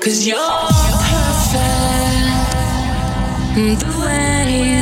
Cause you're perfect. The way